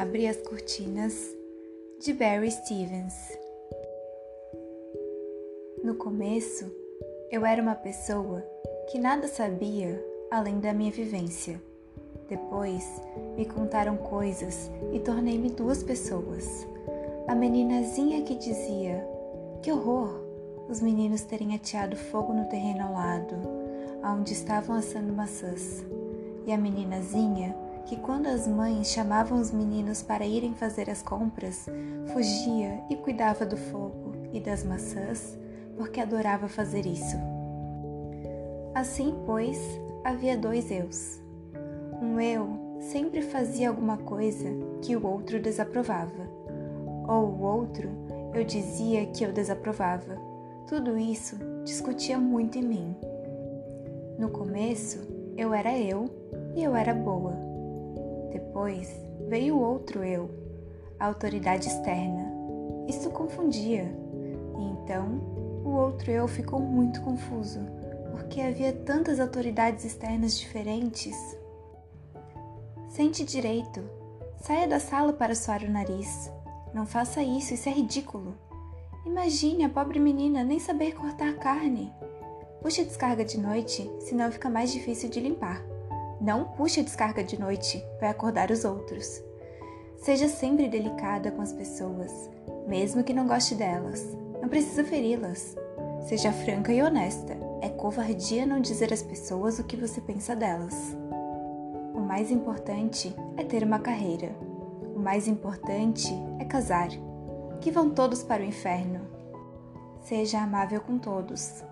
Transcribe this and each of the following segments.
abre as cortinas de Barry Stevens. No começo, eu era uma pessoa que nada sabia além da minha vivência. Depois, me contaram coisas e tornei-me duas pessoas. A meninazinha que dizia: Que horror! Os meninos terem ateado fogo no terreno ao lado, onde estavam assando maçãs. E a meninazinha que, quando as mães chamavam os meninos para irem fazer as compras, fugia e cuidava do fogo e das maçãs, porque adorava fazer isso. Assim, pois, havia dois eus. Um eu sempre fazia alguma coisa que o outro desaprovava, ou o outro eu dizia que eu desaprovava. Tudo isso discutia muito em mim. No começo, eu era eu e eu era boa. Depois veio outro eu, a autoridade externa. Isso confundia. E então o outro eu ficou muito confuso, porque havia tantas autoridades externas diferentes. Sente direito. Saia da sala para suar o nariz. Não faça isso, isso é ridículo. Imagine a pobre menina nem saber cortar carne. Puxe a descarga de noite, senão fica mais difícil de limpar. Não puxe a descarga de noite, vai acordar os outros. Seja sempre delicada com as pessoas, mesmo que não goste delas. Não precisa feri-las. Seja franca e honesta. É covardia não dizer às pessoas o que você pensa delas. O mais importante é ter uma carreira. O mais importante é casar. Que vão todos para o inferno. Seja amável com todos.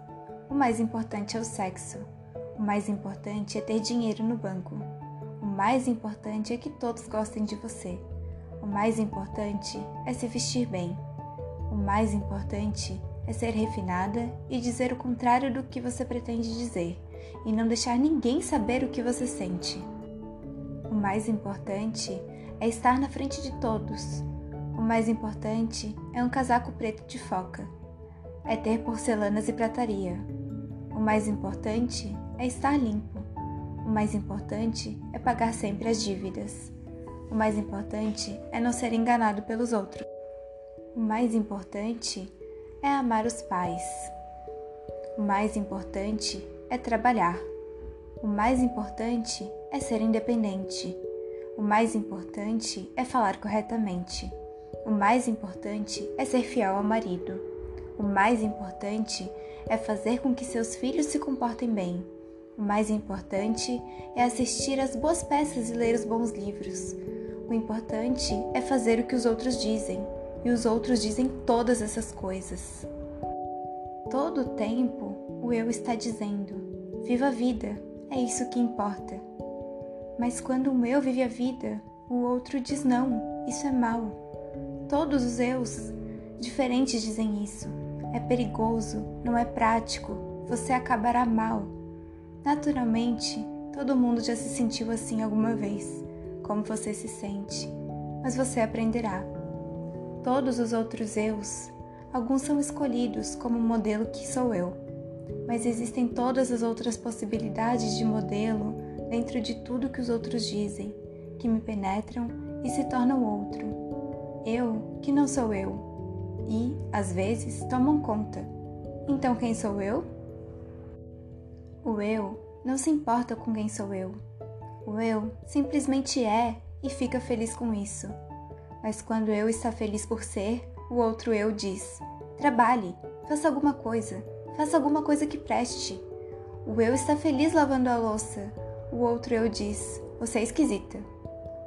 O mais importante é o sexo. O mais importante é ter dinheiro no banco. O mais importante é que todos gostem de você. O mais importante é se vestir bem. O mais importante é ser refinada e dizer o contrário do que você pretende dizer, e não deixar ninguém saber o que você sente. O mais importante é estar na frente de todos. O mais importante é um casaco preto de foca. É ter porcelanas e prataria. O mais importante é estar limpo. O mais importante é pagar sempre as dívidas. O mais importante é não ser enganado pelos outros. O mais importante é amar os pais. O mais importante é trabalhar. O mais importante é ser independente. O mais importante é falar corretamente. O mais importante é ser fiel ao marido. O mais importante é fazer com que seus filhos se comportem bem. O mais importante é assistir às boas peças e ler os bons livros. O importante é fazer o que os outros dizem, e os outros dizem todas essas coisas. Todo o tempo, o eu está dizendo: Viva a vida, é isso que importa. Mas quando o eu vive a vida, o outro diz: Não, isso é mal. Todos os eus diferentes dizem isso. É perigoso, não é prático, você acabará mal. Naturalmente, todo mundo já se sentiu assim alguma vez, como você se sente, mas você aprenderá. Todos os outros eus, alguns são escolhidos como modelo que sou eu, mas existem todas as outras possibilidades de modelo dentro de tudo que os outros dizem, que me penetram e se tornam outro. Eu que não sou eu, e, às vezes, tomam conta. Então, quem sou eu? O eu não se importa com quem sou eu. O eu simplesmente é e fica feliz com isso. Mas quando eu está feliz por ser, o outro eu diz: trabalhe, faça alguma coisa, faça alguma coisa que preste. O eu está feliz lavando a louça. O outro eu diz: você é esquisita.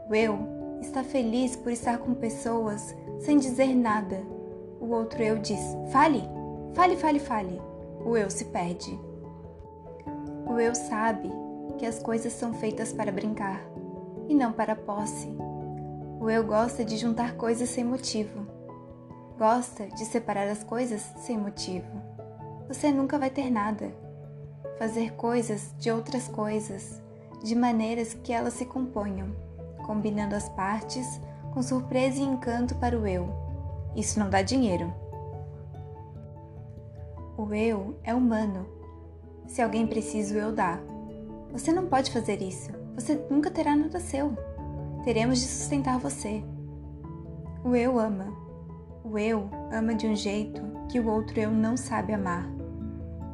O eu está feliz por estar com pessoas sem dizer nada. O outro eu diz: fale, fale, fale, fale. O eu se perde. O eu sabe que as coisas são feitas para brincar e não para posse. O eu gosta de juntar coisas sem motivo. Gosta de separar as coisas sem motivo. Você nunca vai ter nada. Fazer coisas de outras coisas, de maneiras que elas se componham, combinando as partes com surpresa e encanto para o eu. Isso não dá dinheiro. O eu é humano se alguém precisa, eu dar. Você não pode fazer isso. Você nunca terá nada seu. Teremos de sustentar você. O eu ama. O eu ama de um jeito que o outro eu não sabe amar.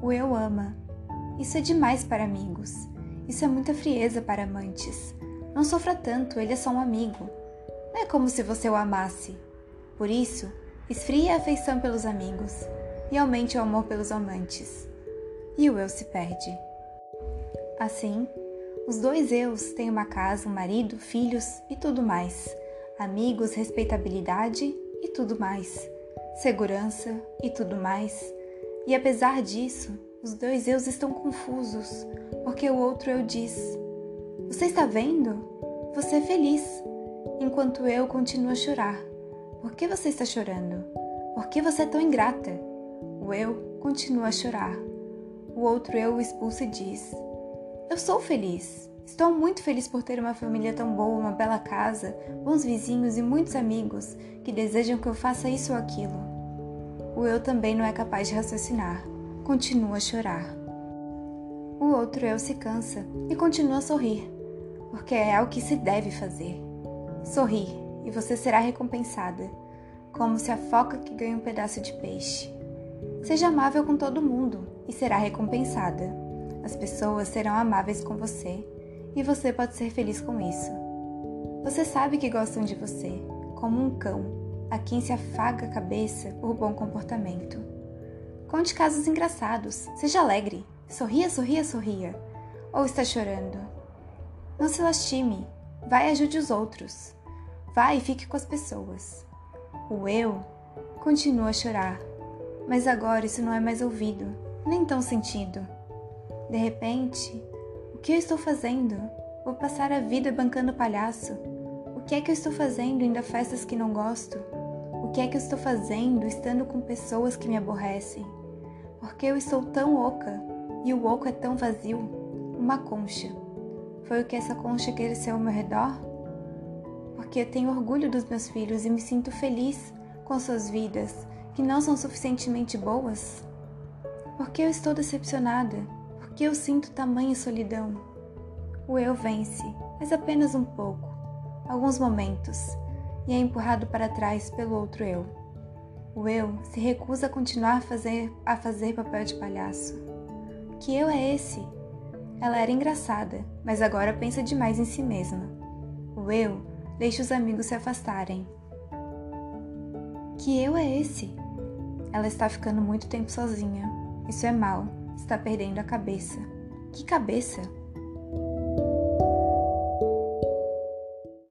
O eu ama. Isso é demais para amigos. Isso é muita frieza para amantes. Não sofra tanto, ele é só um amigo. Não é como se você o amasse. Por isso, esfrie a afeição pelos amigos e aumente o amor pelos amantes. E o eu se perde. Assim, os dois eus têm uma casa, um marido, filhos e tudo mais, amigos, respeitabilidade e tudo mais, segurança e tudo mais. E apesar disso, os dois eus estão confusos, porque o outro eu diz: Você está vendo? Você é feliz, enquanto eu continuo a chorar. Por que você está chorando? Por que você é tão ingrata? O eu continua a chorar. O outro eu o expulsa e diz: Eu sou feliz. Estou muito feliz por ter uma família tão boa, uma bela casa, bons vizinhos e muitos amigos que desejam que eu faça isso ou aquilo. O eu também não é capaz de raciocinar. Continua a chorar. O outro eu se cansa e continua a sorrir, porque é o que se deve fazer. Sorrir e você será recompensada, como se a foca que ganha um pedaço de peixe. Seja amável com todo mundo e será recompensada. As pessoas serão amáveis com você e você pode ser feliz com isso. Você sabe que gostam de você, como um cão, a quem se afaga a cabeça por bom comportamento. Conte casos engraçados, seja alegre, sorria, sorria, sorria. Ou está chorando? Não se lastime, vai e ajude os outros. Vá e fique com as pessoas. O eu continua a chorar, mas agora isso não é mais ouvido, nem tão sentido. De repente, o que eu estou fazendo? Vou passar a vida bancando palhaço. O que é que eu estou fazendo indo a festas que não gosto? O que é que eu estou fazendo estando com pessoas que me aborrecem? Porque eu estou tão oca e o oco é tão vazio? Uma concha. Foi o que essa concha cresceu ao meu redor? porque tenho orgulho dos meus filhos e me sinto feliz com suas vidas, que não são suficientemente boas? Por que eu estou decepcionada? Por que eu sinto tamanha solidão? O eu vence, mas apenas um pouco, alguns momentos, e é empurrado para trás pelo outro eu. O eu se recusa a continuar a fazer, a fazer papel de palhaço. Que eu é esse? Ela era engraçada, mas agora pensa demais em si mesma. O eu Deixe os amigos se afastarem. Que eu é esse? Ela está ficando muito tempo sozinha. Isso é mal. Está perdendo a cabeça. Que cabeça?